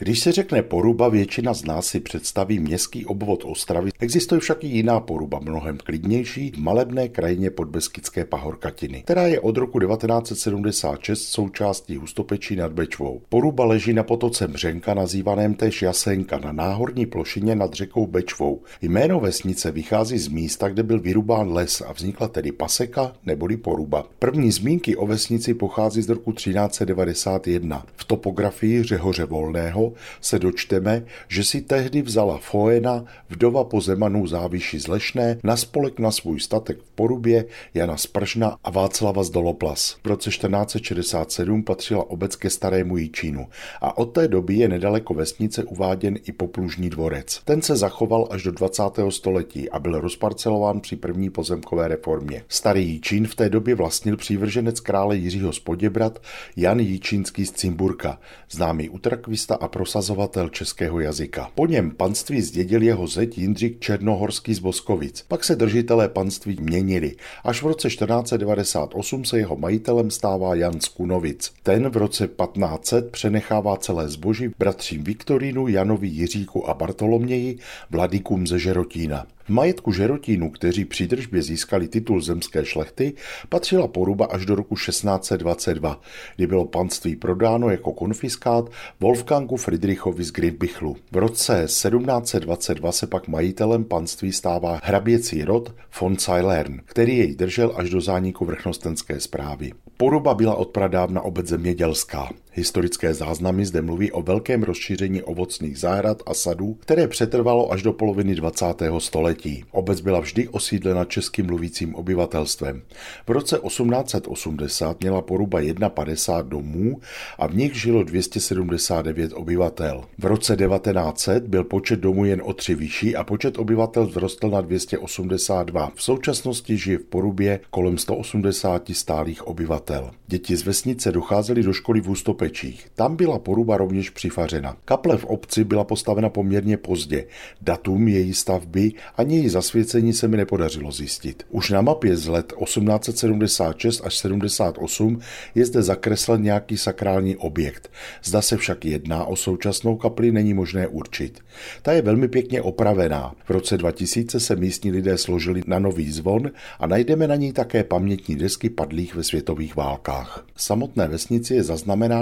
Když se řekne poruba, většina z nás si představí městský obvod Ostravy. Existuje však i jiná poruba, mnohem klidnější, v malebné krajině podbeskidské pahorkatiny, která je od roku 1976 součástí Hustopečí nad Bečvou. Poruba leží na potoce Mřenka, nazývaném též Jasenka, na náhorní plošině nad řekou Bečvou. Jméno vesnice vychází z místa, kde byl vyrubán les a vznikla tedy paseka neboli poruba. První zmínky o vesnici pochází z roku 1391. V topografii Řehoře Volného se dočteme, že si tehdy vzala Foena, vdova po Zemanů záviši zlešné, na spolek na svůj statek v Porubě Jana Spržna a Václava z Doloplas. V roce 1467 patřila obec ke Starému Jíčínu a od té doby je nedaleko vesnice uváděn i poplužní dvorec. Ten se zachoval až do 20. století a byl rozparcelován při první pozemkové reformě. Starý Jíčín v té době vlastnil přívrženec krále Jiřího z Poděbrat Jan Jíčínský z Cimburka, známý utrakvista a prosazovatel českého jazyka. Po něm panství zdědil jeho zeď Jindřich Černohorský z Boskovic. Pak se držitelé panství měnili. Až v roce 1498 se jeho majitelem stává Jan z Kunovic. Ten v roce 1500 přenechává celé zboží bratřím Viktorínu, Janovi, Jiříku a Bartoloměji, vladykům ze Žerotína. V majetku Žerotínů, kteří při držbě získali titul zemské šlechty, patřila poruba až do roku 1622, kdy bylo panství prodáno jako konfiskát Wolfgangu Friedrichovi z Gridbichlu. V roce 1722 se pak majitelem panství stává hraběcí rod von Ceilern, který jej držel až do zániku vrchnostenské zprávy. Poruba byla odpradávna obec zemědělská. Historické záznamy zde mluví o velkém rozšíření ovocných zahrad a sadů, které přetrvalo až do poloviny 20. století. Obec byla vždy osídlena českým mluvícím obyvatelstvem. V roce 1880 měla poruba 51 domů a v nich žilo 279 obyvatel. V roce 1900 byl počet domů jen o tři vyšší a počet obyvatel vzrostl na 282. V současnosti žije v porubě kolem 180 stálých obyvatel. Děti z vesnice docházely do školy v Ústopě Pečích. Tam byla poruba rovněž přifařena. Kaple v obci byla postavena poměrně pozdě. Datum její stavby ani její zasvěcení se mi nepodařilo zjistit. Už na mapě z let 1876 až 78 je zde zakreslen nějaký sakrální objekt. Zda se však jedná o současnou kapli, není možné určit. Ta je velmi pěkně opravená. V roce 2000 se místní lidé složili na nový zvon a najdeme na ní také pamětní desky padlých ve světových válkách. Samotné vesnici je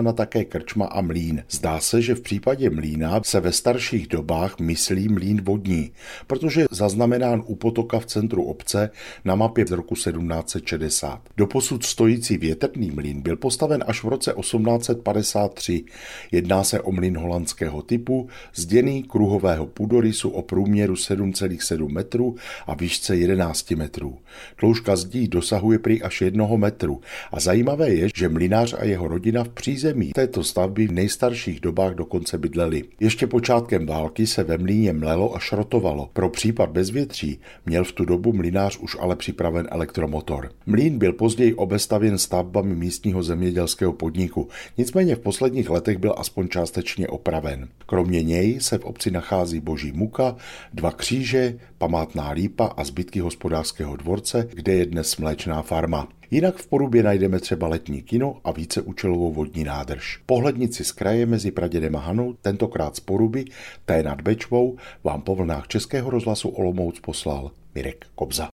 zaznamenána také krčma a mlín. Zdá se, že v případě mlína se ve starších dobách myslí mlín vodní, protože je zaznamenán u potoka v centru obce na mapě z roku 1760. Doposud stojící větrný mlín byl postaven až v roce 1853. Jedná se o mlín holandského typu, zděný kruhového půdorysu o průměru 7,7 metrů a výšce 11 metrů. Tloušťka zdí dosahuje prý až jednoho metru a zajímavé je, že mlinář a jeho rodina v přízemí území této stavby v nejstarších dobách dokonce bydleli. Ještě počátkem války se ve mlíně mlelo a šrotovalo. Pro případ bezvětří měl v tu dobu mlinář už ale připraven elektromotor. Mlín byl později obestavěn stavbami místního zemědělského podniku, nicméně v posledních letech byl aspoň částečně opraven. Kromě něj se v obci nachází boží muka, dva kříže, památná lípa a zbytky hospodářského dvorce, kde je dnes mléčná farma. Jinak v Porubě najdeme třeba letní kino a víceúčelovou vodní nádrž. Pohlednici z kraje mezi Pradědem a Hanou, tentokrát z Poruby, té nad Bečvou, vám po vlnách Českého rozhlasu Olomouc poslal Mirek Kobza.